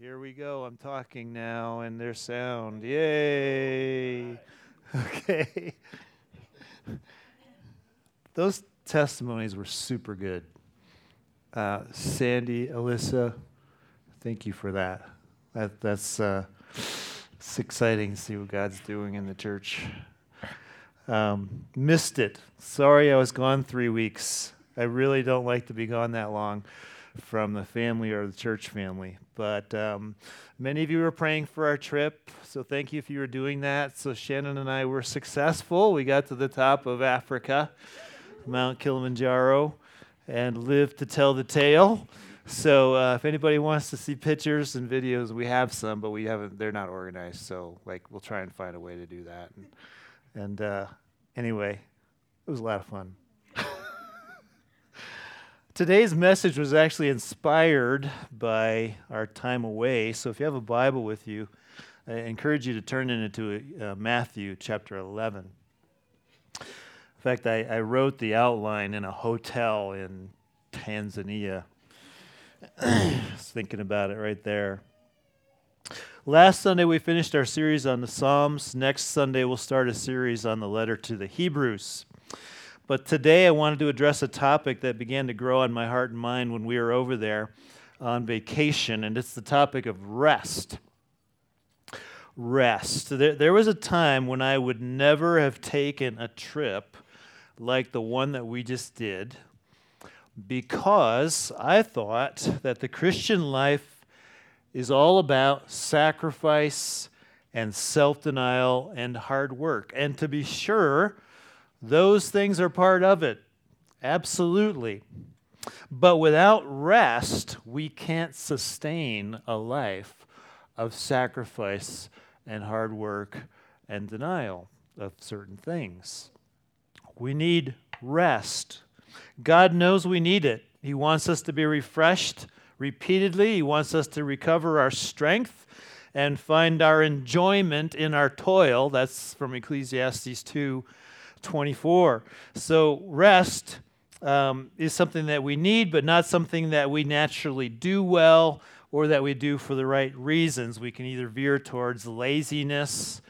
Here we go. I'm talking now, and there's sound. Yay! Okay. Those testimonies were super good. Uh, Sandy, Alyssa, thank you for that. that that's uh, it's exciting to see what God's doing in the church. Um, missed it. Sorry I was gone three weeks. I really don't like to be gone that long from the family or the church family. But um, many of you were praying for our trip, so thank you if you were doing that. So Shannon and I were successful. We got to the top of Africa, Mount Kilimanjaro, and lived to tell the tale. So uh, if anybody wants to see pictures and videos, we have some, but we haven't. They're not organized, so like we'll try and find a way to do that. And, and uh, anyway, it was a lot of fun. Today's message was actually inspired by our time away. So if you have a Bible with you, I encourage you to turn it into uh, Matthew chapter 11. In fact, I, I, wrote the outline in a hotel in Tanzania. Was thinking about it right there. Last Sunday, we finished our series on the Psalms. Next Sunday, we'll start a series on the letter to the Hebrews. But today I wanted to address a topic that began to grow on my heart and mind when we were over there on vacation, and it's the topic of rest. Rest. There, there was a time when I would never have taken a trip like the one that we just did because I thought that the Christian life is all about sacrifice and self denial and hard work. And to be sure, those things are part of it. Absolutely. But without rest, we can't sustain a life of sacrifice and hard work and denial of certain things. We need rest. God knows we need it. He wants us to be refreshed repeatedly, He wants us to recover our strength and find our enjoyment in our toil. That's from Ecclesiastes 2 24. So, rest um, is something that we need, but not something that we naturally do well or that we do for the right reasons. We can either veer towards laziness.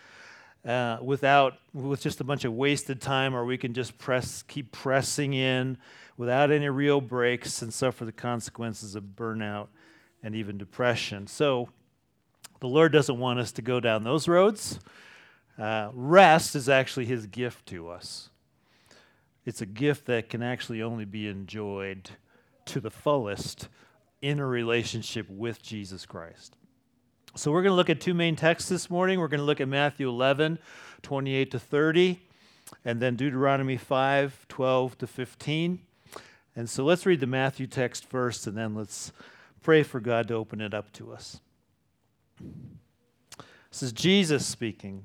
Uh, without with just a bunch of wasted time, or we can just press, keep pressing in without any real breaks and suffer the consequences of burnout and even depression. So, the Lord doesn't want us to go down those roads. Uh, rest is actually his gift to us. It's a gift that can actually only be enjoyed to the fullest in a relationship with Jesus Christ. So, we're going to look at two main texts this morning. We're going to look at Matthew 11, 28 to 30, and then Deuteronomy 5, 12 to 15. And so, let's read the Matthew text first, and then let's pray for God to open it up to us. This is Jesus speaking.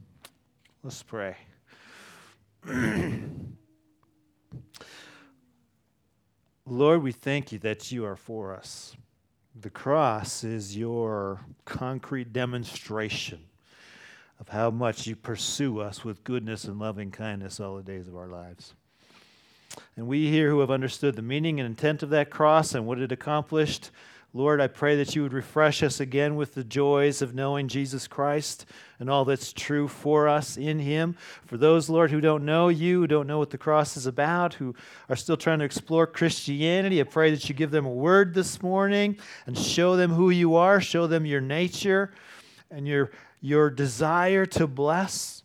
Let's pray. Lord, we thank you that you are for us. The cross is your concrete demonstration of how much you pursue us with goodness and loving kindness all the days of our lives. And we here who have understood the meaning and intent of that cross and what it accomplished, Lord, I pray that you would refresh us again with the joys of knowing Jesus Christ and all that's true for us in Him. For those, Lord, who don't know you, who don't know what the cross is about, who are still trying to explore Christianity, I pray that you give them a word this morning and show them who you are, show them your nature and your, your desire to bless.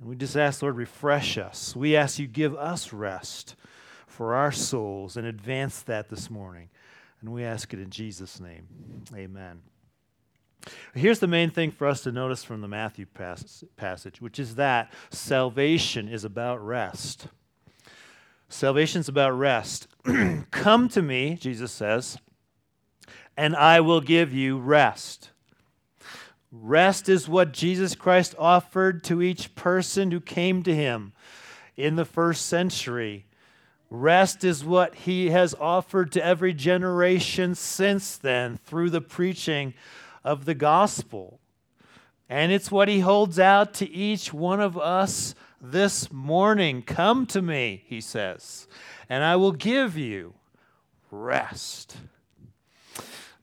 And we just ask, Lord, refresh us. We ask you give us rest for our souls and advance that this morning. And we ask it in Jesus' name. Amen. Here's the main thing for us to notice from the Matthew passage, which is that salvation is about rest. Salvation is about rest. Come to me, Jesus says, and I will give you rest. Rest is what Jesus Christ offered to each person who came to him in the first century. Rest is what he has offered to every generation since then through the preaching of the gospel. And it's what he holds out to each one of us this morning. Come to me, he says, and I will give you rest.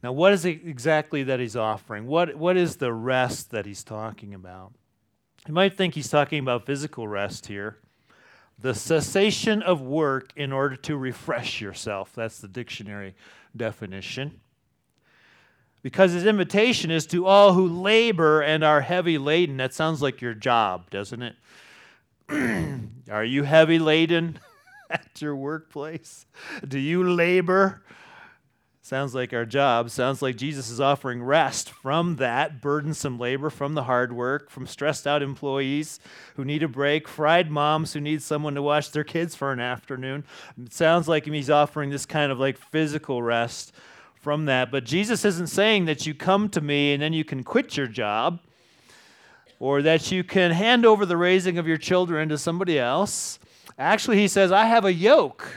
Now, what is it exactly that he's offering? What, what is the rest that he's talking about? You might think he's talking about physical rest here. The cessation of work in order to refresh yourself. That's the dictionary definition. Because his invitation is to all who labor and are heavy laden. That sounds like your job, doesn't it? are you heavy laden at your workplace? Do you labor? Sounds like our job. Sounds like Jesus is offering rest from that burdensome labor, from the hard work, from stressed out employees who need a break, fried moms who need someone to watch their kids for an afternoon. It sounds like he's offering this kind of like physical rest from that. But Jesus isn't saying that you come to me and then you can quit your job or that you can hand over the raising of your children to somebody else. Actually, he says, I have a yoke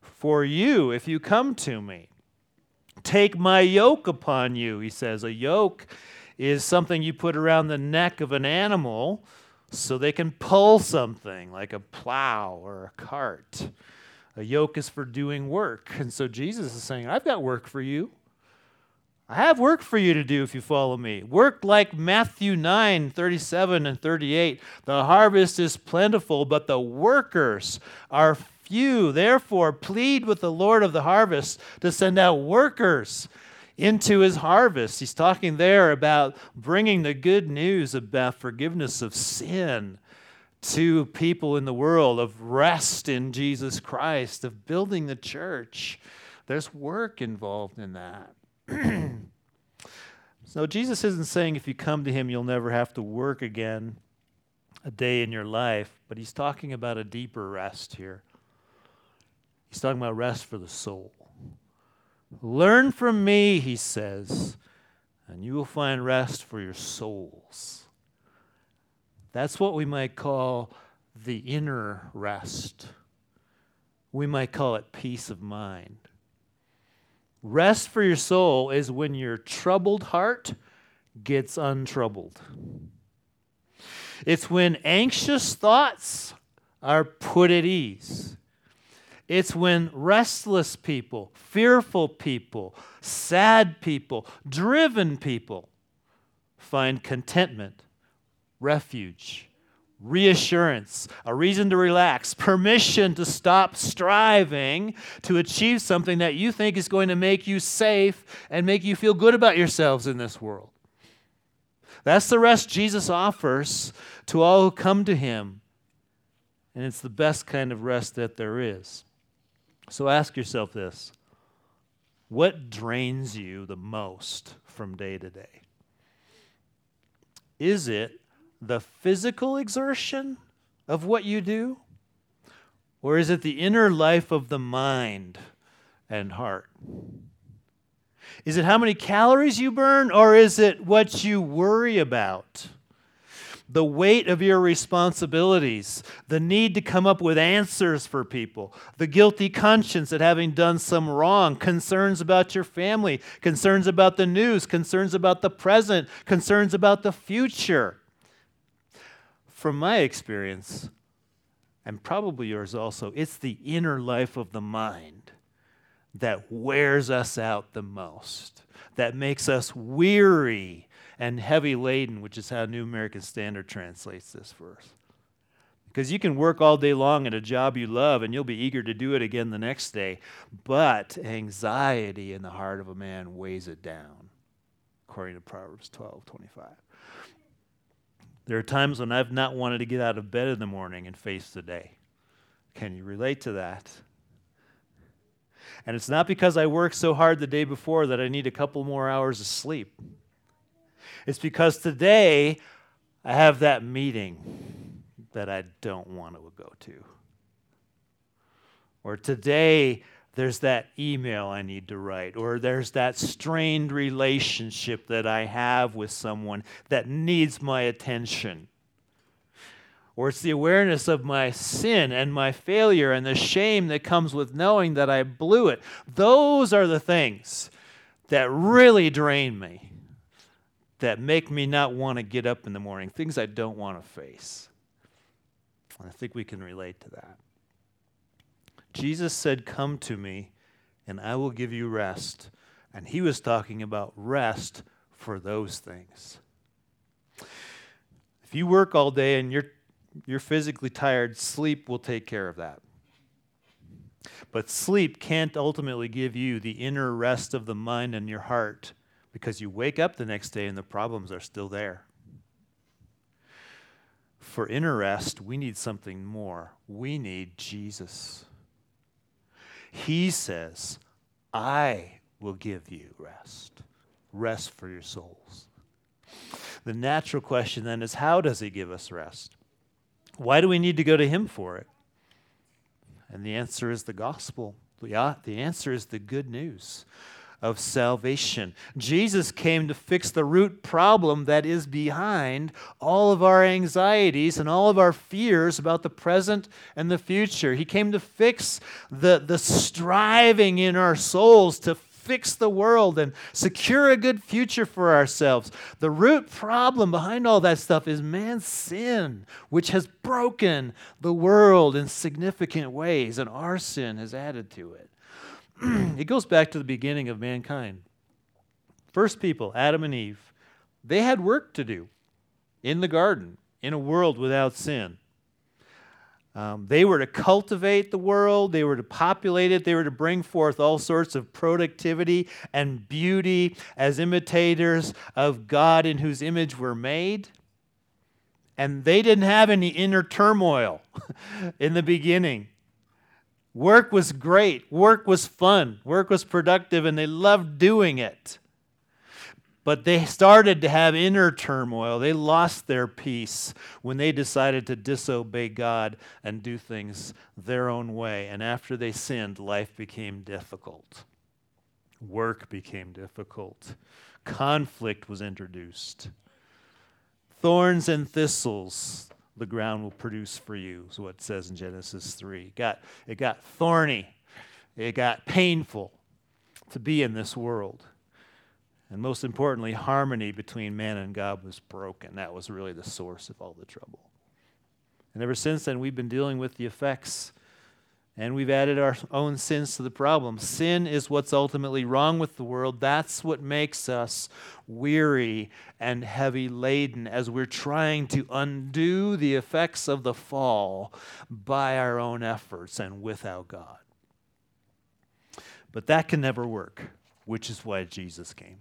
for you if you come to me. Take my yoke upon you, he says. A yoke is something you put around the neck of an animal so they can pull something like a plow or a cart. A yoke is for doing work. And so Jesus is saying, I've got work for you. I have work for you to do if you follow me. Work like Matthew 9, 37 and 38. The harvest is plentiful, but the workers are few. Therefore, plead with the Lord of the harvest to send out workers into his harvest. He's talking there about bringing the good news about forgiveness of sin to people in the world, of rest in Jesus Christ, of building the church. There's work involved in that. so Jesus isn't saying if you come to him, you'll never have to work again a day in your life, but he's talking about a deeper rest here. He's talking about rest for the soul. Learn from me, he says, and you will find rest for your souls. That's what we might call the inner rest. We might call it peace of mind. Rest for your soul is when your troubled heart gets untroubled. It's when anxious thoughts are put at ease. It's when restless people, fearful people, sad people, driven people find contentment, refuge, reassurance, a reason to relax, permission to stop striving to achieve something that you think is going to make you safe and make you feel good about yourselves in this world. That's the rest Jesus offers to all who come to him. And it's the best kind of rest that there is. So ask yourself this what drains you the most from day to day? Is it the physical exertion of what you do? Or is it the inner life of the mind and heart? Is it how many calories you burn, or is it what you worry about? The weight of your responsibilities, the need to come up with answers for people, the guilty conscience at having done some wrong, concerns about your family, concerns about the news, concerns about the present, concerns about the future. From my experience, and probably yours also, it's the inner life of the mind that wears us out the most, that makes us weary and heavy laden, which is how New American Standard translates this verse. Because you can work all day long at a job you love and you'll be eager to do it again the next day, but anxiety in the heart of a man weighs it down, according to Proverbs 12 25. There are times when I've not wanted to get out of bed in the morning and face the day. Can you relate to that? And it's not because I worked so hard the day before that I need a couple more hours of sleep. It's because today I have that meeting that I don't want to go to. Or today there's that email I need to write, or there's that strained relationship that I have with someone that needs my attention. Or it's the awareness of my sin and my failure and the shame that comes with knowing that I blew it. Those are the things that really drain me, that make me not want to get up in the morning, things I don't want to face. And I think we can relate to that. Jesus said, Come to me, and I will give you rest. And he was talking about rest for those things. If you work all day and you're, you're physically tired, sleep will take care of that. But sleep can't ultimately give you the inner rest of the mind and your heart because you wake up the next day and the problems are still there. For inner rest, we need something more. We need Jesus. He says, I will give you rest, rest for your souls. The natural question then is how does he give us rest? Why do we need to go to him for it? And the answer is the gospel. The, uh, the answer is the good news of salvation. Jesus came to fix the root problem that is behind all of our anxieties and all of our fears about the present and the future. He came to fix the, the striving in our souls to fix the world and secure a good future for ourselves. The root problem behind all that stuff is man's sin, which has broken the world in significant ways, and our sin has added to it. it goes back to the beginning of mankind. First people, Adam and Eve, they had work to do in the garden, in a world without sin. Um, they were to cultivate the world, they were to populate it, they were to bring forth all sorts of productivity and beauty as imitators of God in whose image we're made. And they didn't have any inner turmoil in the beginning. Work was great. Work was fun. Work was productive, and they loved doing it. But they started to have inner turmoil. They lost their peace when they decided to disobey God and do things their own way. And after they sinned, life became difficult. Work became difficult. Conflict was introduced. Thorns and thistles the ground will produce for you, is what it says in Genesis 3. It got, it got thorny, it got painful to be in this world. And most importantly, harmony between man and God was broken. That was really the source of all the trouble. And ever since then, we've been dealing with the effects and we've added our own sins to the problem. Sin is what's ultimately wrong with the world. That's what makes us weary and heavy laden as we're trying to undo the effects of the fall by our own efforts and without God. But that can never work, which is why Jesus came.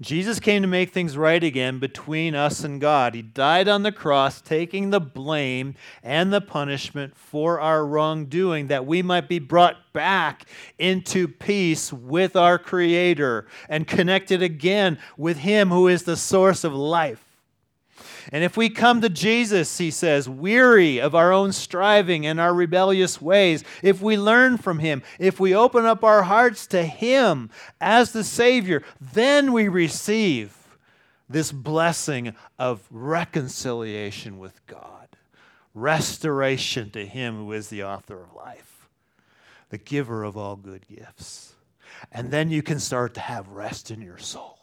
Jesus came to make things right again between us and God. He died on the cross, taking the blame and the punishment for our wrongdoing, that we might be brought back into peace with our Creator and connected again with Him who is the source of life. And if we come to Jesus, he says, weary of our own striving and our rebellious ways, if we learn from him, if we open up our hearts to him as the Savior, then we receive this blessing of reconciliation with God, restoration to him who is the author of life, the giver of all good gifts. And then you can start to have rest in your soul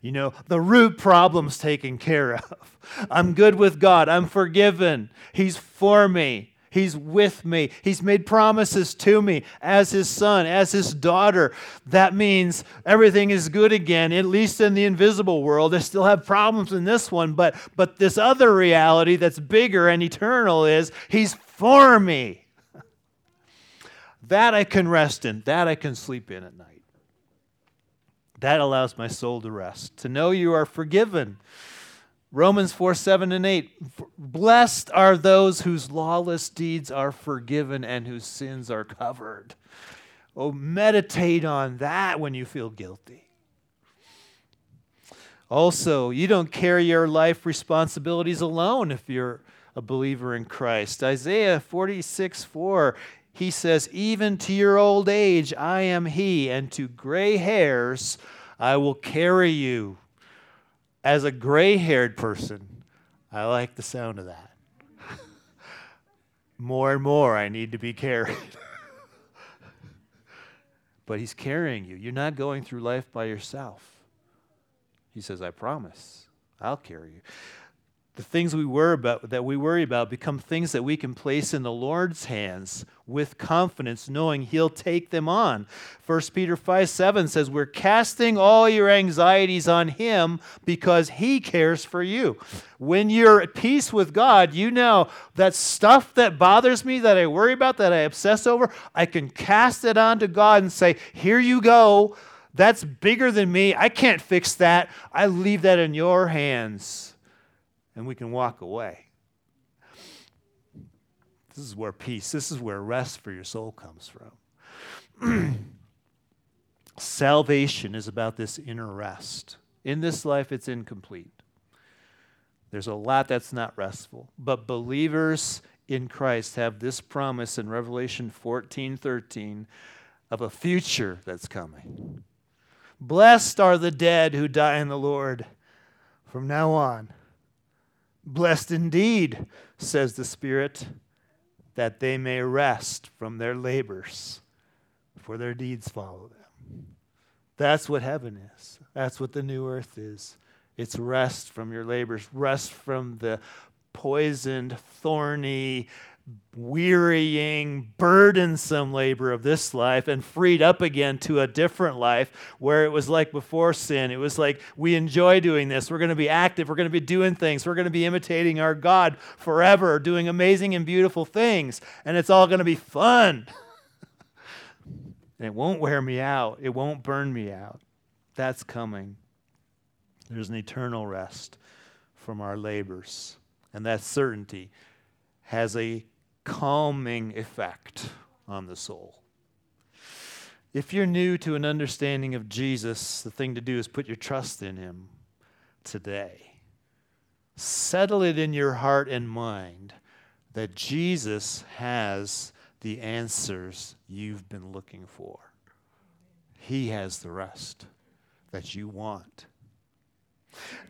you know, the root problem's taken care of. I'm good with God. I'm forgiven. He's for me. He's with me. He's made promises to me as his son, as his daughter. That means everything is good again, at least in the invisible world. I still have problems in this one, but, but this other reality that's bigger and eternal is he's for me. That I can rest in, that I can sleep in at night. That allows my soul to rest, to know you are forgiven. Romans 4 7 and 8. Blessed are those whose lawless deeds are forgiven and whose sins are covered. Oh, meditate on that when you feel guilty. Also, you don't carry your life responsibilities alone if you're a believer in Christ. Isaiah 46 4 he says, Even to your old age, I am He, and to gray hairs, I will carry you. As a gray haired person, I like the sound of that. more and more, I need to be carried. but He's carrying you. You're not going through life by yourself. He says, I promise, I'll carry you the things we worry about that we worry about become things that we can place in the Lord's hands with confidence, knowing He'll take them on. 1 Peter 5 7 says, We're casting all your anxieties on Him because He cares for you. When you're at peace with God, you know that stuff that bothers me, that I worry about, that I obsess over, I can cast it on to God and say, Here you go. That's bigger than me. I can't fix that. I leave that in your hands and we can walk away. This is where peace, this is where rest for your soul comes from. Salvation is about this inner rest. In this life, it's incomplete. There's a lot that's not restful. But believers in Christ have this promise in Revelation 14 13 of a future that's coming. Blessed are the dead who die in the Lord from now on. Blessed indeed, says the Spirit, that they may rest from their labors, for their deeds follow them. That's what heaven is. That's what the new earth is. It's rest from your labors, rest from the poisoned, thorny, wearying, burdensome labor of this life and freed up again to a different life where it was like before sin. It was like, we enjoy doing this. We're going to be active. We're going to be doing things. We're going to be imitating our God forever, doing amazing and beautiful things. And it's all going to be fun. and it won't wear me out, it won't burn me out. That's coming. There's an eternal rest from our labors. And that certainty has a calming effect on the soul. If you're new to an understanding of Jesus, the thing to do is put your trust in him today. Settle it in your heart and mind that Jesus has the answers you've been looking for. He has the rest that you want.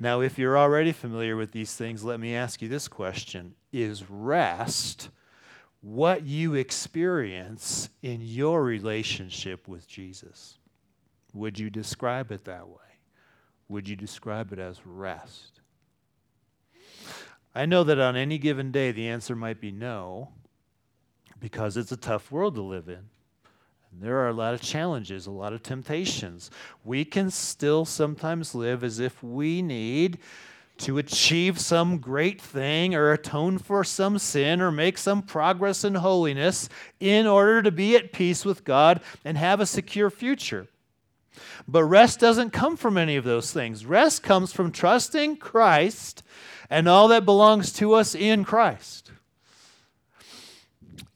Now, if you're already familiar with these things, let me ask you this question Is rest what you experience in your relationship with Jesus. Would you describe it that way? Would you describe it as rest? I know that on any given day the answer might be no, because it's a tough world to live in. There are a lot of challenges, a lot of temptations. We can still sometimes live as if we need to achieve some great thing or atone for some sin or make some progress in holiness in order to be at peace with God and have a secure future. But rest doesn't come from any of those things. Rest comes from trusting Christ and all that belongs to us in Christ.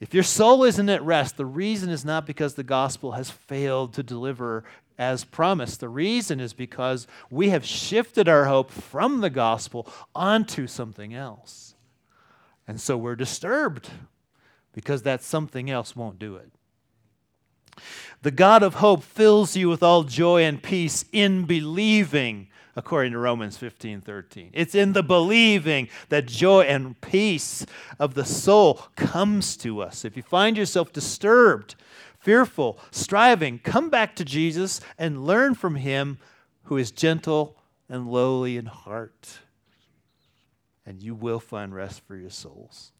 If your soul isn't at rest, the reason is not because the gospel has failed to deliver as promised. The reason is because we have shifted our hope from the gospel onto something else. And so we're disturbed because that something else won't do it. The God of hope fills you with all joy and peace in believing, according to Romans 15 13. It's in the believing that joy and peace of the soul comes to us. If you find yourself disturbed, fearful, striving, come back to Jesus and learn from him who is gentle and lowly in heart. And you will find rest for your souls.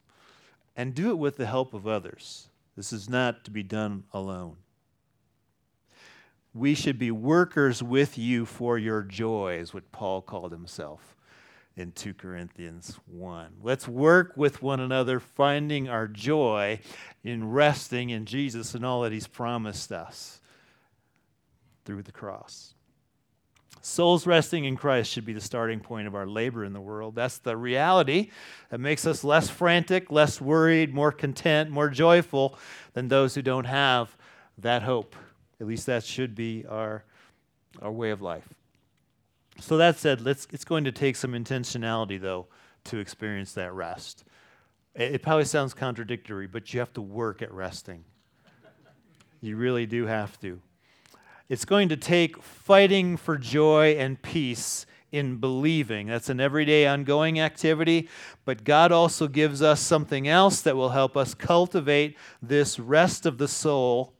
And do it with the help of others. This is not to be done alone. We should be workers with you for your joy, is what Paul called himself in 2 Corinthians 1. Let's work with one another, finding our joy in resting in Jesus and all that He's promised us through the cross. Souls resting in Christ should be the starting point of our labor in the world. That's the reality that makes us less frantic, less worried, more content, more joyful than those who don't have that hope. At least that should be our, our way of life. So that said, let's, it's going to take some intentionality, though, to experience that rest. It, it probably sounds contradictory, but you have to work at resting. You really do have to. It's going to take fighting for joy and peace in believing. That's an everyday ongoing activity, but God also gives us something else that will help us cultivate this rest of the soul.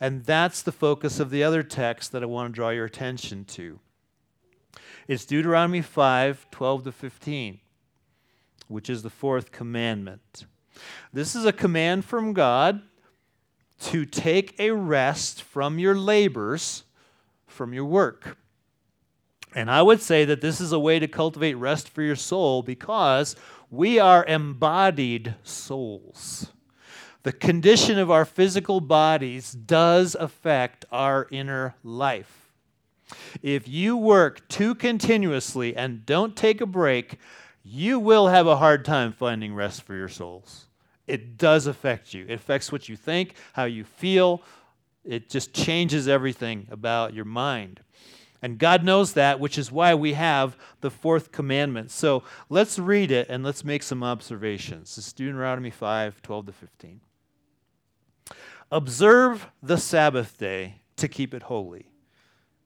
And that's the focus of the other text that I want to draw your attention to. It's Deuteronomy 5 12 to 15, which is the fourth commandment. This is a command from God to take a rest from your labors, from your work. And I would say that this is a way to cultivate rest for your soul because we are embodied souls. The condition of our physical bodies does affect our inner life. If you work too continuously and don't take a break, you will have a hard time finding rest for your souls. It does affect you. It affects what you think, how you feel. It just changes everything about your mind. And God knows that, which is why we have the fourth commandment. So let's read it and let's make some observations. This is Deuteronomy 5 12 to 15. Observe the Sabbath day to keep it holy,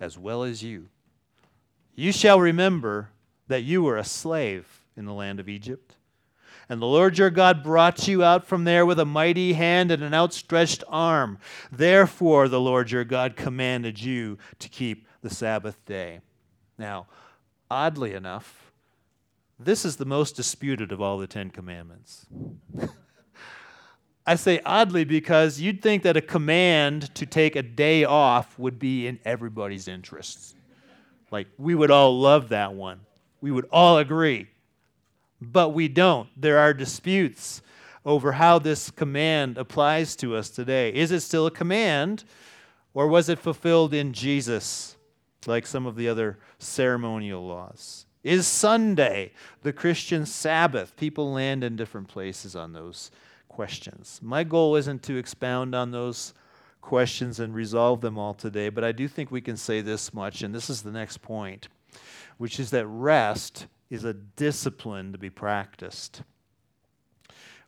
as well as you. You shall remember that you were a slave in the land of Egypt and the Lord your God brought you out from there with a mighty hand and an outstretched arm. Therefore, the Lord your God commanded you to keep the Sabbath day. Now, oddly enough, this is the most disputed of all the Ten Commandments. I say oddly because you'd think that a command to take a day off would be in everybody's interests. Like, we would all love that one. We would all agree but we don't. There are disputes over how this command applies to us today. Is it still a command, or was it fulfilled in Jesus, like some of the other ceremonial laws? Is Sunday the Christian Sabbath? People land in different places on those questions. My goal isn't to expound on those questions and resolve them all today, but I do think we can say this much, and this is the next point, which is that rest is a discipline to be practiced.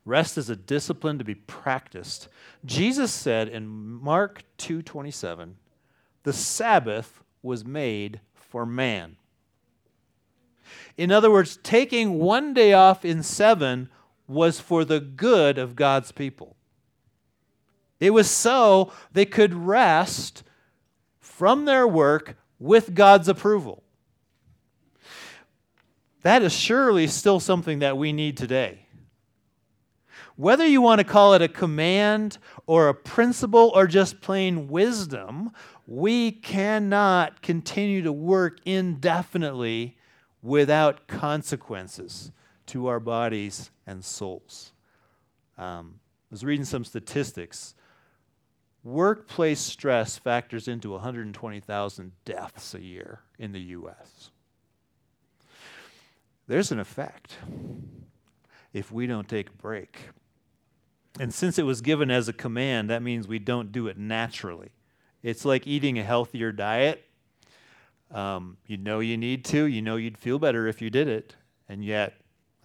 Rest is a discipline to be practiced. Jesus said in Mark 2:27, "The Sabbath was made for man." In other words, taking one day off in 7 was for the good of God's people. It was so they could rest from their work with God's approval. That is surely still something that we need today. Whether you want to call it a command or a principle or just plain wisdom, we cannot continue to work indefinitely without consequences to our bodies and souls. Um, I was reading some statistics. Workplace stress factors into 120,000 deaths a year in the U.S there's an effect if we don't take a break. And since it was given as a command, that means we don't do it naturally. It's like eating a healthier diet. Um, you know you need to, you know you'd feel better if you did it, and yet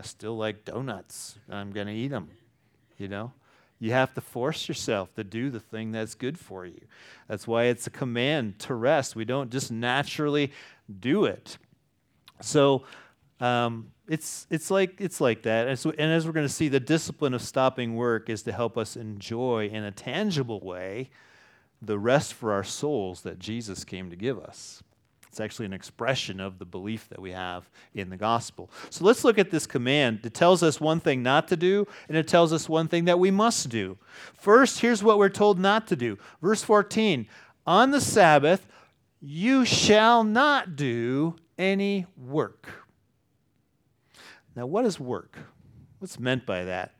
I still like donuts. I'm going to eat them, you know? You have to force yourself to do the thing that's good for you. That's why it's a command to rest. We don't just naturally do it. So, um, it's, it's, like, it's like that. And, so, and as we're going to see, the discipline of stopping work is to help us enjoy in a tangible way the rest for our souls that Jesus came to give us. It's actually an expression of the belief that we have in the gospel. So let's look at this command. It tells us one thing not to do, and it tells us one thing that we must do. First, here's what we're told not to do. Verse 14 On the Sabbath, you shall not do any work. Now, what is work? What's meant by that?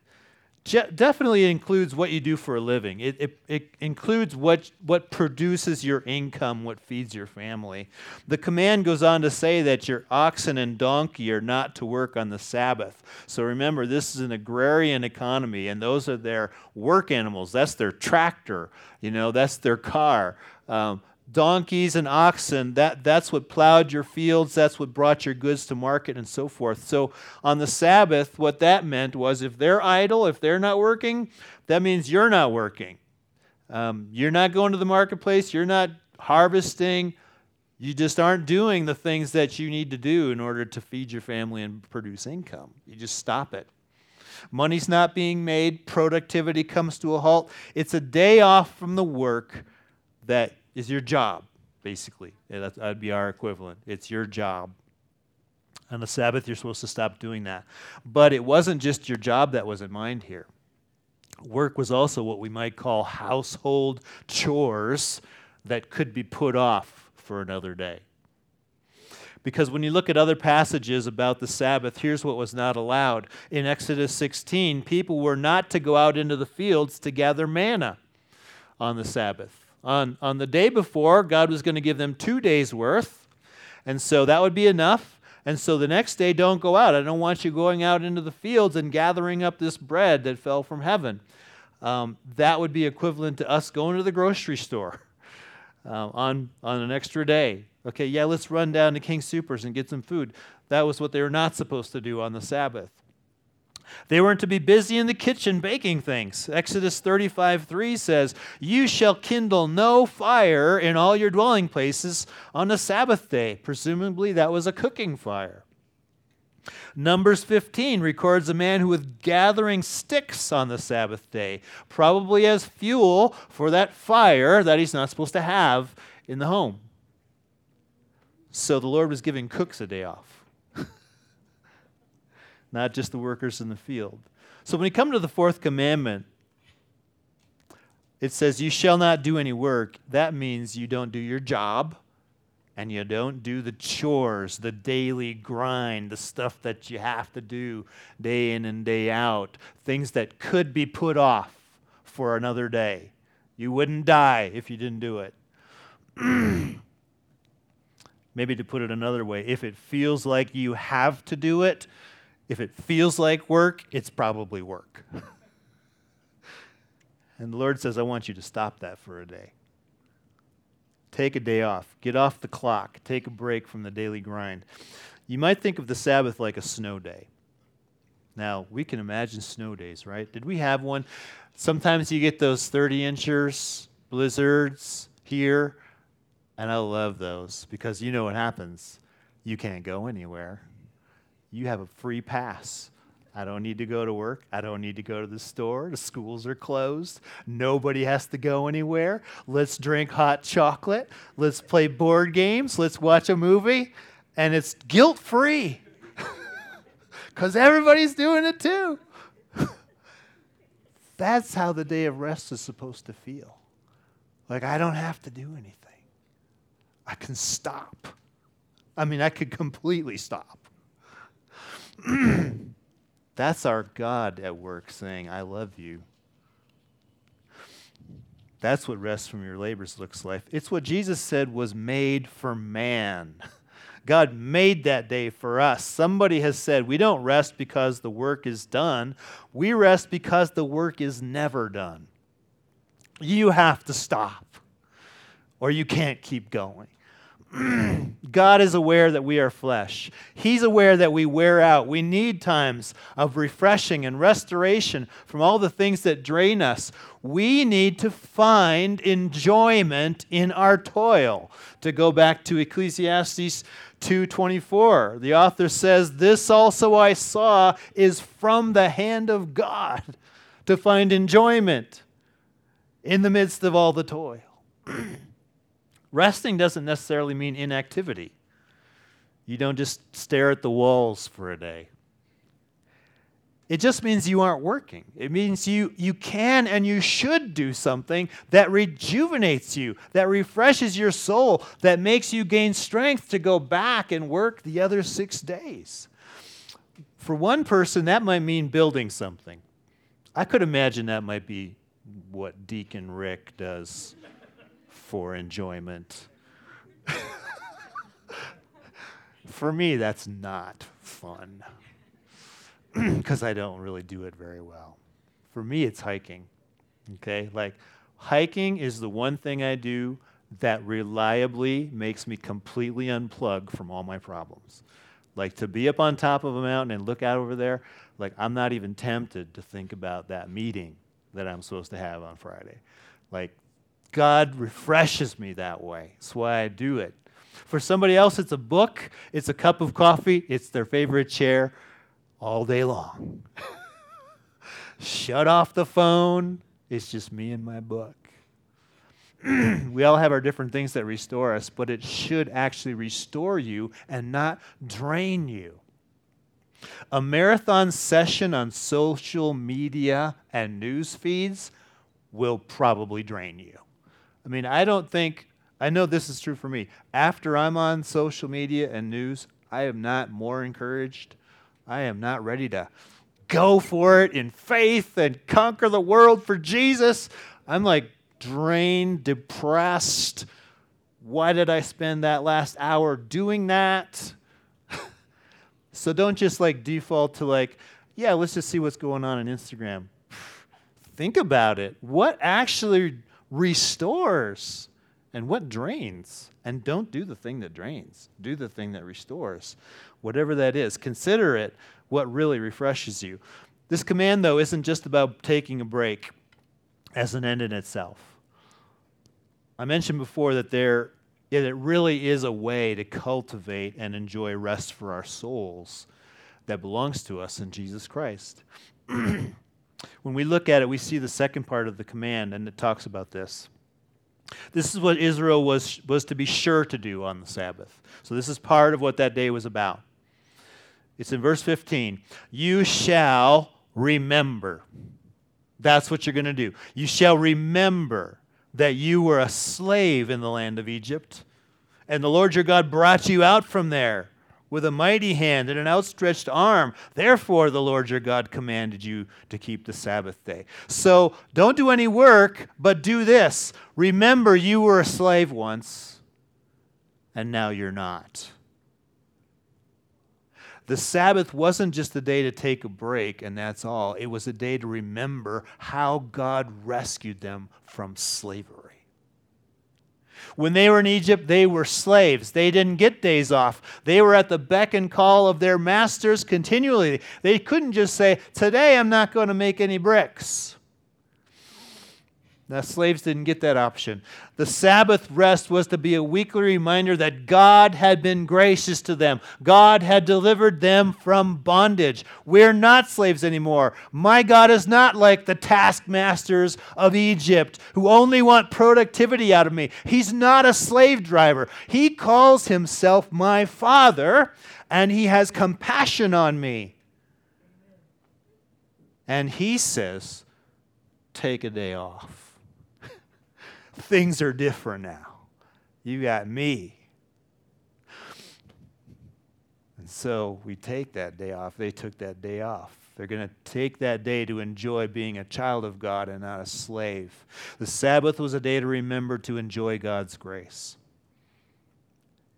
Je- definitely includes what you do for a living. It, it, it includes what, what produces your income, what feeds your family. The command goes on to say that your oxen and donkey are not to work on the Sabbath. So remember, this is an agrarian economy, and those are their work animals. That's their tractor, you know, that's their car. Um, donkeys and oxen, that, that's what plowed your fields, that's what brought your goods to market, and so forth. So on the Sabbath, what that meant was if they're idle, if they're not working, that means you're not working. Um, you're not going to the marketplace, you're not harvesting, you just aren't doing the things that you need to do in order to feed your family and produce income. You just stop it. Money's not being made, productivity comes to a halt. It's a day off from the work that is your job, basically. Yeah, that'd be our equivalent. It's your job. On the Sabbath, you're supposed to stop doing that. But it wasn't just your job that was in mind here. Work was also what we might call household chores that could be put off for another day. Because when you look at other passages about the Sabbath, here's what was not allowed. In Exodus 16, people were not to go out into the fields to gather manna on the Sabbath. On, on the day before, God was going to give them two days' worth, and so that would be enough. And so the next day, don't go out. I don't want you going out into the fields and gathering up this bread that fell from heaven. Um, that would be equivalent to us going to the grocery store uh, on, on an extra day. Okay, yeah, let's run down to King Soopers and get some food. That was what they were not supposed to do on the Sabbath. They weren't to be busy in the kitchen baking things. Exodus 35 3 says, You shall kindle no fire in all your dwelling places on the Sabbath day. Presumably, that was a cooking fire. Numbers 15 records a man who was gathering sticks on the Sabbath day, probably as fuel for that fire that he's not supposed to have in the home. So the Lord was giving cooks a day off not just the workers in the field. So when you come to the fourth commandment, it says, You shall not do any work. That means you don't do your job and you don't do the chores, the daily grind, the stuff that you have to do day in and day out, things that could be put off for another day. You wouldn't die if you didn't do it. Maybe to put it another way, if it feels like you have to do it, if it feels like work, it's probably work. and the Lord says, I want you to stop that for a day. Take a day off. Get off the clock. Take a break from the daily grind. You might think of the Sabbath like a snow day. Now, we can imagine snow days, right? Did we have one? Sometimes you get those 30 inchers, blizzards here, and I love those because you know what happens. You can't go anywhere you have a free pass. I don't need to go to work. I don't need to go to the store. The schools are closed. Nobody has to go anywhere. Let's drink hot chocolate. Let's play board games. Let's watch a movie. And it's guilt free because everybody's doing it too. That's how the day of rest is supposed to feel. Like, I don't have to do anything, I can stop. I mean, I could completely stop. That's our God at work saying, I love you. That's what rest from your labors looks like. It's what Jesus said was made for man. God made that day for us. Somebody has said, we don't rest because the work is done, we rest because the work is never done. You have to stop, or you can't keep going. God is aware that we are flesh. He's aware that we wear out. We need times of refreshing and restoration from all the things that drain us. We need to find enjoyment in our toil. To go back to Ecclesiastes 2:24, the author says, "This also I saw is from the hand of God to find enjoyment in the midst of all the toil." Resting doesn't necessarily mean inactivity. You don't just stare at the walls for a day. It just means you aren't working. It means you, you can and you should do something that rejuvenates you, that refreshes your soul, that makes you gain strength to go back and work the other six days. For one person, that might mean building something. I could imagine that might be what Deacon Rick does for enjoyment. for me, that's not fun because I don't really do it very well. For me, it's hiking. Okay? Like, hiking is the one thing I do that reliably makes me completely unplug from all my problems. Like, to be up on top of a mountain and look out over there, like, I'm not even tempted to think about that meeting that I'm supposed to have on Friday. Like, God refreshes me that way. That's why I do it. For somebody else, it's a book, it's a cup of coffee, it's their favorite chair all day long. Shut off the phone. It's just me and my book. we all have our different things that restore us, but it should actually restore you and not drain you. A marathon session on social media and news feeds will probably drain you. I mean, I don't think, I know this is true for me. After I'm on social media and news, I am not more encouraged. I am not ready to go for it in faith and conquer the world for Jesus. I'm like drained, depressed. Why did I spend that last hour doing that? so don't just like default to like, yeah, let's just see what's going on on Instagram. Think about it. What actually restores and what drains? And don't do the thing that drains, do the thing that restores. Whatever that is, consider it what really refreshes you. This command, though, isn't just about taking a break as an end in itself. I mentioned before that there it really is a way to cultivate and enjoy rest for our souls that belongs to us in Jesus Christ. when we look at it, we see the second part of the command, and it talks about this. This is what Israel was, was to be sure to do on the Sabbath. So, this is part of what that day was about. It's in verse 15. You shall remember. That's what you're going to do. You shall remember that you were a slave in the land of Egypt, and the Lord your God brought you out from there with a mighty hand and an outstretched arm. Therefore, the Lord your God commanded you to keep the Sabbath day. So don't do any work, but do this. Remember, you were a slave once, and now you're not. The Sabbath wasn't just a day to take a break and that's all. It was a day to remember how God rescued them from slavery. When they were in Egypt, they were slaves. They didn't get days off. They were at the beck and call of their masters continually. They couldn't just say, Today I'm not going to make any bricks. The slaves didn't get that option. The Sabbath rest was to be a weekly reminder that God had been gracious to them. God had delivered them from bondage. We're not slaves anymore. My God is not like the taskmasters of Egypt who only want productivity out of me. He's not a slave driver. He calls himself my Father, and he has compassion on me. And he says, Take a day off things are different now. You got me. And so we take that day off. They took that day off. They're going to take that day to enjoy being a child of God and not a slave. The Sabbath was a day to remember to enjoy God's grace.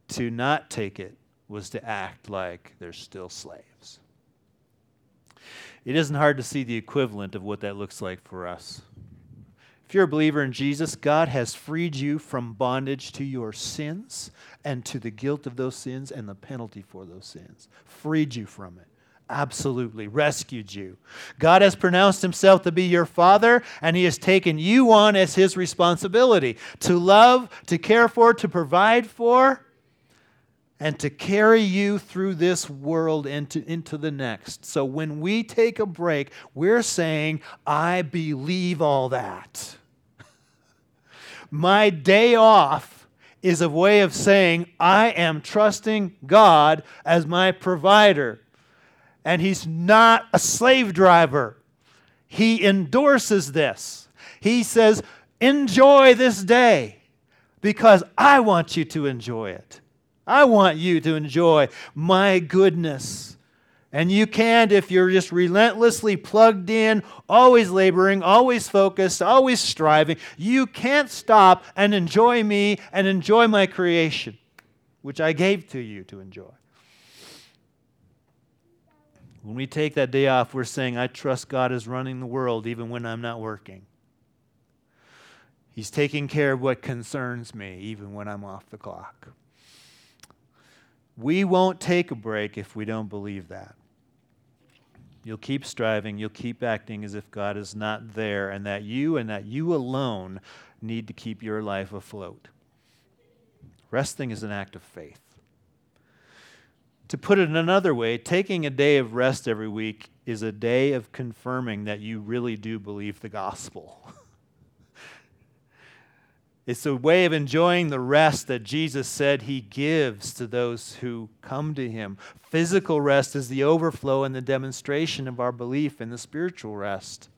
To not take it was to act like they're still slaves. It isn't hard to see the equivalent of what that looks like for us. If you're a believer in Jesus, God has freed you from bondage to your sins and to the guilt of those sins and the penalty for those sins. Freed you from it. Absolutely. Rescued you. God has pronounced himself to be your father, and he has taken you on as his responsibility to love, to care for, to provide for, and to carry you through this world into, into the next. So when we take a break, we're saying, I believe all that. My day off is a way of saying, I am trusting God as my provider. And He's not a slave driver. He endorses this. He says, Enjoy this day because I want you to enjoy it. I want you to enjoy my goodness And you can't if you're just relentlessly plugged in, always laboring, always focused, always striving. You can't stop and enjoy me and enjoy my creation, which I gave to you to enjoy. When we take that day off, we're saying, I trust God is running the world even when I'm not working. He's taking care of what concerns me even when I'm off the clock. We won't take a break if we don't believe that. You'll keep striving, you'll keep acting as if God is not there, and that you and that you alone need to keep your life afloat. Resting is an act of faith. To put it another way, taking a day of rest every week is a day of confirming that you really do believe the gospel. It's a way of enjoying the rest that Jesus said he gives to those who come to him. Physical rest is the overflow and the demonstration of our belief in the spiritual rest.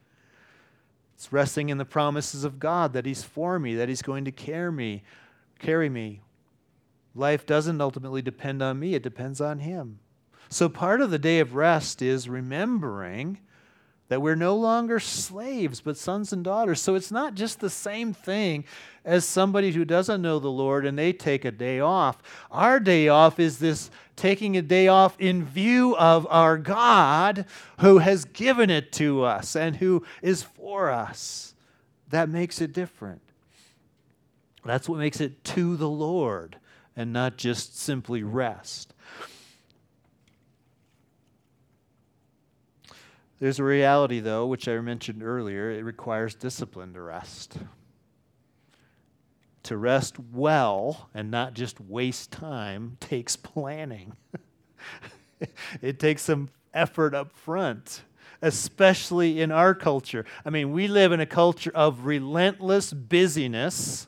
It's resting in the promises of God that he's for me, that he's going to carry me, carry me. Life doesn't ultimately depend on me, it depends on him. So part of the day of rest is remembering that we're no longer slaves, but sons and daughters. So it's not just the same thing as somebody who doesn't know the Lord and they take a day off. Our day off is this taking a day off in view of our God who has given it to us and who is for us. That makes it different. That's what makes it to the Lord and not just simply rest. There's a reality, though, which I mentioned earlier. It requires discipline to rest. To rest well and not just waste time takes planning. it takes some effort up front, especially in our culture. I mean, we live in a culture of relentless busyness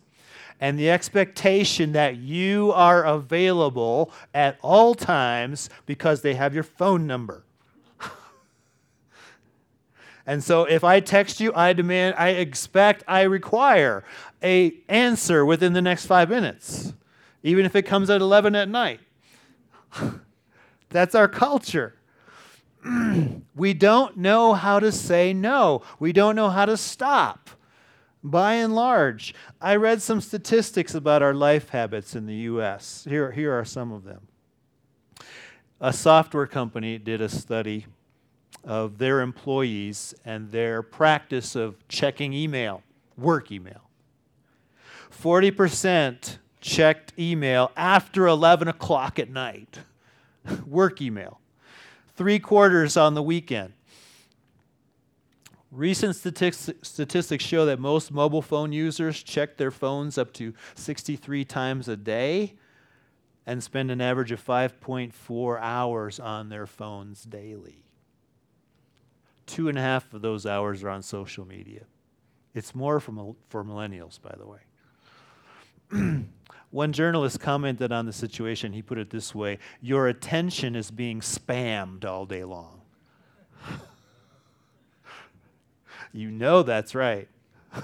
and the expectation that you are available at all times because they have your phone number. And so if I text you, I demand, I expect, I require a answer within the next 5 minutes, even if it comes at 11 at night. That's our culture. we don't know how to say no. We don't know how to stop. By and large, I read some statistics about our life habits in the US. Here, here are some of them. A software company did a study of their employees and their practice of checking email, work email. 40% checked email after 11 o'clock at night, work email. Three quarters on the weekend. Recent statistics show that most mobile phone users check their phones up to 63 times a day and spend an average of 5.4 hours on their phones daily two and a half of those hours are on social media. It's more for, for millennials, by the way. One journalist commented on the situation. He put it this way Your attention is being spammed all day long. you know that's right.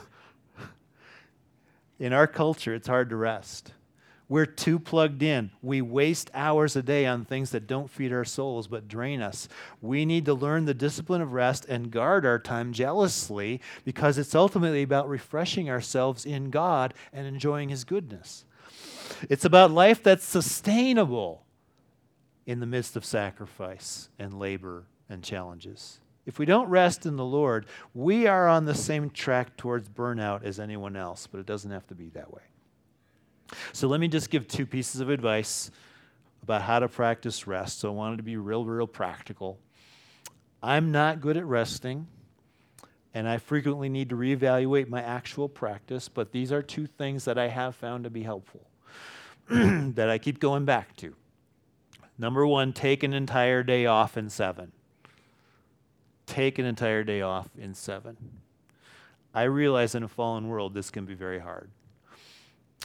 In our culture, it's hard to rest. We're too plugged in. We waste hours a day on things that don't feed our souls but drain us. We need to learn the discipline of rest and guard our time jealously because it's ultimately about refreshing ourselves in God and enjoying His goodness. It's about life that's sustainable in the midst of sacrifice and labor and challenges. If we don't rest in the Lord, we are on the same track towards burnout as anyone else, but it doesn't have to be that way. So let me just give two pieces of advice about how to practice rest. So I wanted to be real, real practical. I'm not good at resting, and I frequently need to reevaluate my actual practice, but these are two things that I have found to be helpful that I keep going back to. Number one, take an entire day off in seven. Take an entire day off in seven. I realize in a fallen world this can be very hard.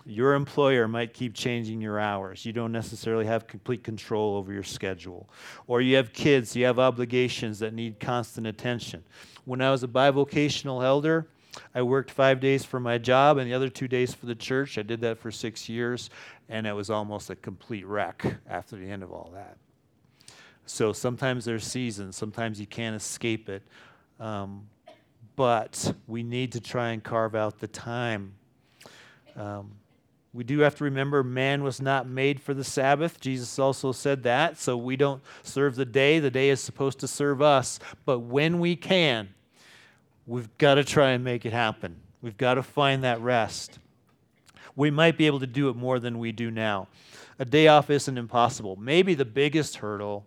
Your employer might keep changing your hours. You don't necessarily have complete control over your schedule. Or you have kids, you have obligations that need constant attention. When I was a bivocational elder, I worked five days for my job and the other two days for the church. I did that for six years, and it was almost a complete wreck after the end of all that. So sometimes there's seasons, sometimes you can't escape it. Um, but we need to try and carve out the time. Um, we do have to remember man was not made for the Sabbath. Jesus also said that. So we don't serve the day. The day is supposed to serve us. But when we can, we've got to try and make it happen. We've got to find that rest. We might be able to do it more than we do now. A day off isn't impossible. Maybe the biggest hurdle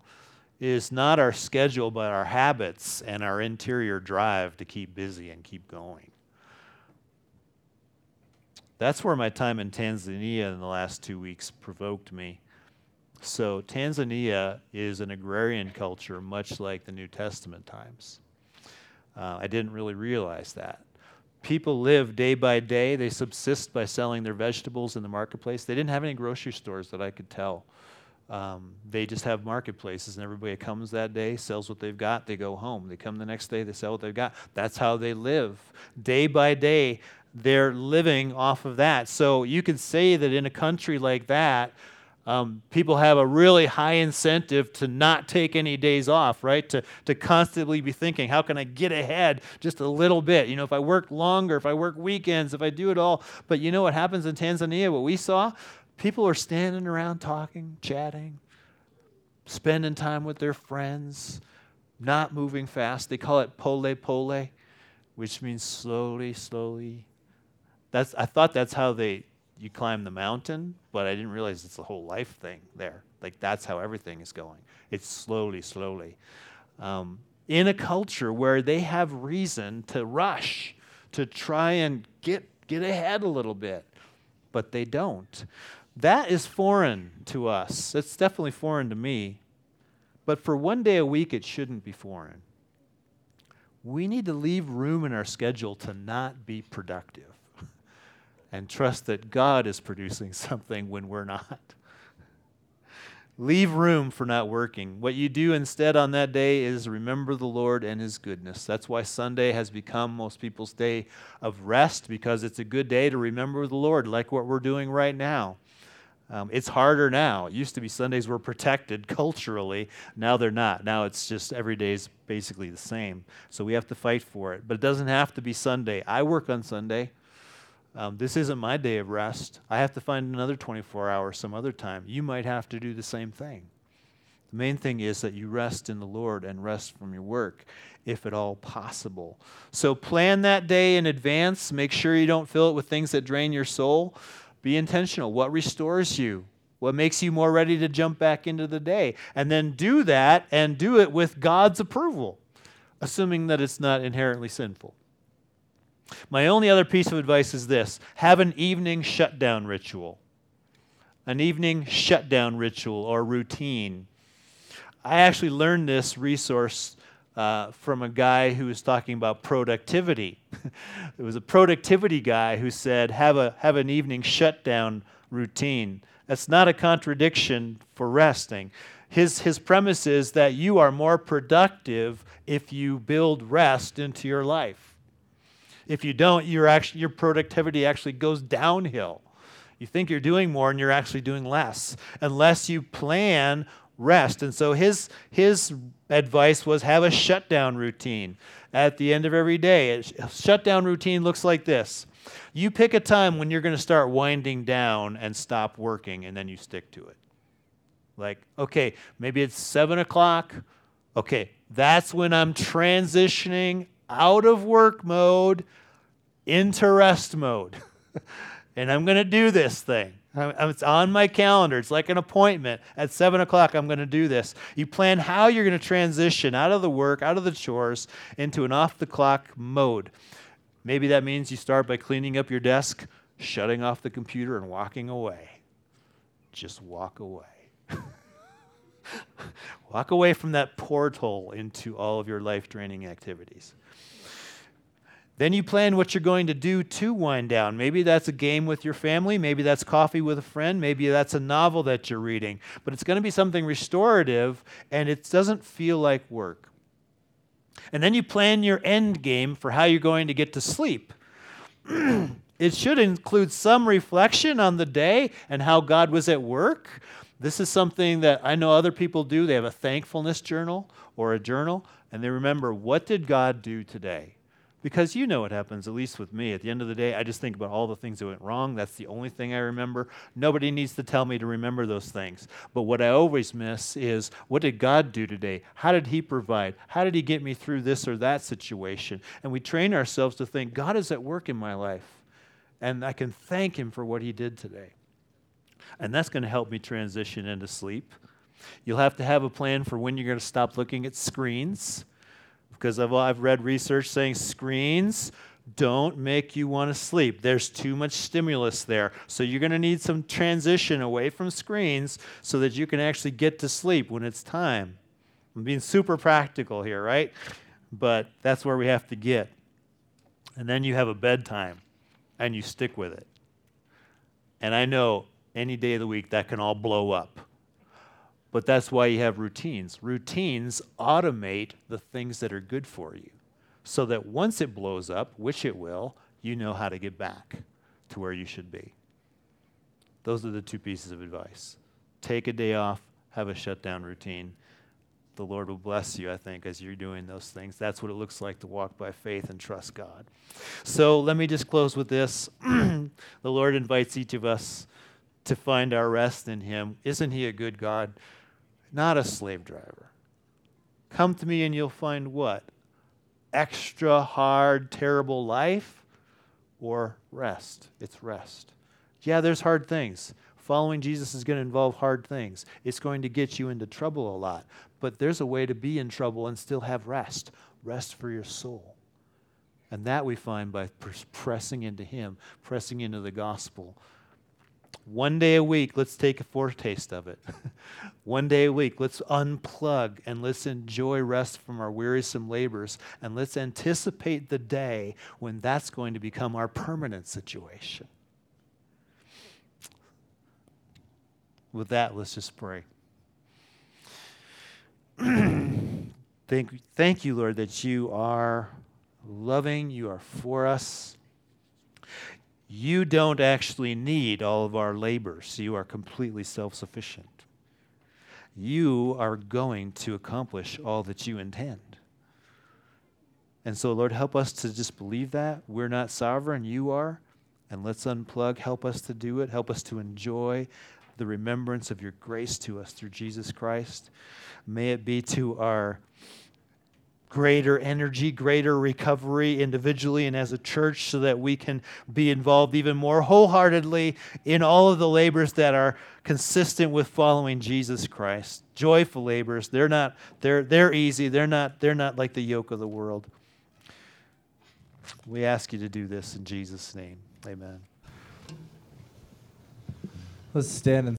is not our schedule, but our habits and our interior drive to keep busy and keep going. That's where my time in Tanzania in the last two weeks provoked me. So, Tanzania is an agrarian culture, much like the New Testament times. Uh, I didn't really realize that. People live day by day. They subsist by selling their vegetables in the marketplace. They didn't have any grocery stores that I could tell. Um, they just have marketplaces, and everybody comes that day, sells what they've got, they go home. They come the next day, they sell what they've got. That's how they live. Day by day, they're living off of that. So you can say that in a country like that, um, people have a really high incentive to not take any days off, right? To, to constantly be thinking, how can I get ahead just a little bit? You know, if I work longer, if I work weekends, if I do it all. But you know what happens in Tanzania? What we saw? People are standing around talking, chatting, spending time with their friends, not moving fast. They call it pole pole, which means slowly, slowly. That's, I thought that's how they you climb the mountain, but I didn't realize it's a whole life thing there. Like that's how everything is going. It's slowly, slowly. Um, in a culture where they have reason to rush, to try and get get ahead a little bit, but they don't. That is foreign to us. It's definitely foreign to me. But for one day a week, it shouldn't be foreign. We need to leave room in our schedule to not be productive and trust that God is producing something when we're not. Leave room for not working. What you do instead on that day is remember the Lord and His goodness. That's why Sunday has become most people's day of rest because it's a good day to remember the Lord, like what we're doing right now. Um, it's harder now. It used to be Sundays were protected culturally. Now they're not. Now it's just every day is basically the same. So we have to fight for it. But it doesn't have to be Sunday. I work on Sunday. Um, this isn't my day of rest. I have to find another 24 hours some other time. You might have to do the same thing. The main thing is that you rest in the Lord and rest from your work, if at all possible. So plan that day in advance. Make sure you don't fill it with things that drain your soul. Be intentional. What restores you? What makes you more ready to jump back into the day? And then do that and do it with God's approval, assuming that it's not inherently sinful. My only other piece of advice is this have an evening shutdown ritual. An evening shutdown ritual or routine. I actually learned this resource uh, from a guy who was talking about productivity. it was a productivity guy who said, have, a, have an evening shutdown routine. That's not a contradiction for resting. His, his premise is that you are more productive if you build rest into your life. If you don't, your, actually, your productivity actually goes downhill. You think you're doing more and you're actually doing less unless you plan rest. And so his, his advice was have a shutdown routine at the end of every day. A shutdown routine looks like this you pick a time when you're going to start winding down and stop working, and then you stick to it. Like, okay, maybe it's seven o'clock. Okay, that's when I'm transitioning out of work mode into rest mode. and I'm going to do this thing. It's on my calendar. It's like an appointment. At 7 o'clock, I'm going to do this. You plan how you're going to transition out of the work, out of the chores, into an off the clock mode. Maybe that means you start by cleaning up your desk, shutting off the computer, and walking away. Just walk away. walk away from that portal into all of your life draining activities. Then you plan what you're going to do to wind down. Maybe that's a game with your family. Maybe that's coffee with a friend. Maybe that's a novel that you're reading. But it's going to be something restorative and it doesn't feel like work. And then you plan your end game for how you're going to get to sleep. it should include some reflection on the day and how God was at work. This is something that I know other people do. They have a thankfulness journal or a journal, and they remember what did God do today? Because you know what happens, at least with me. At the end of the day, I just think about all the things that went wrong. That's the only thing I remember. Nobody needs to tell me to remember those things. But what I always miss is what did God do today? How did He provide? How did He get me through this or that situation? And we train ourselves to think God is at work in my life, and I can thank Him for what He did today. And that's going to help me transition into sleep. You'll have to have a plan for when you're going to stop looking at screens because I've, I've read research saying screens don't make you want to sleep. There's too much stimulus there. So you're going to need some transition away from screens so that you can actually get to sleep when it's time. I'm being super practical here, right? But that's where we have to get. And then you have a bedtime and you stick with it. And I know any day of the week that can all blow up. But that's why you have routines. Routines automate the things that are good for you so that once it blows up, which it will, you know how to get back to where you should be. Those are the two pieces of advice. Take a day off, have a shutdown routine. The Lord will bless you, I think, as you're doing those things. That's what it looks like to walk by faith and trust God. So let me just close with this. the Lord invites each of us to find our rest in Him. Isn't He a good God? Not a slave driver. Come to me and you'll find what? Extra hard, terrible life or rest? It's rest. Yeah, there's hard things. Following Jesus is going to involve hard things. It's going to get you into trouble a lot. But there's a way to be in trouble and still have rest rest for your soul. And that we find by pressing into Him, pressing into the gospel. One day a week, let's take a foretaste of it. One day a week, let's unplug and let's enjoy rest from our wearisome labors and let's anticipate the day when that's going to become our permanent situation. With that, let's just pray. thank, thank you, Lord, that you are loving, you are for us you don't actually need all of our labors. You are completely self sufficient. You are going to accomplish all that you intend. And so, Lord, help us to just believe that. We're not sovereign, you are. And let's unplug. Help us to do it. Help us to enjoy the remembrance of your grace to us through Jesus Christ. May it be to our greater energy, greater recovery individually and as a church so that we can be involved even more wholeheartedly in all of the labors that are consistent with following Jesus Christ. Joyful labors. They're not they're they're easy. They're not they're not like the yoke of the world. We ask you to do this in Jesus name. Amen. Let's stand and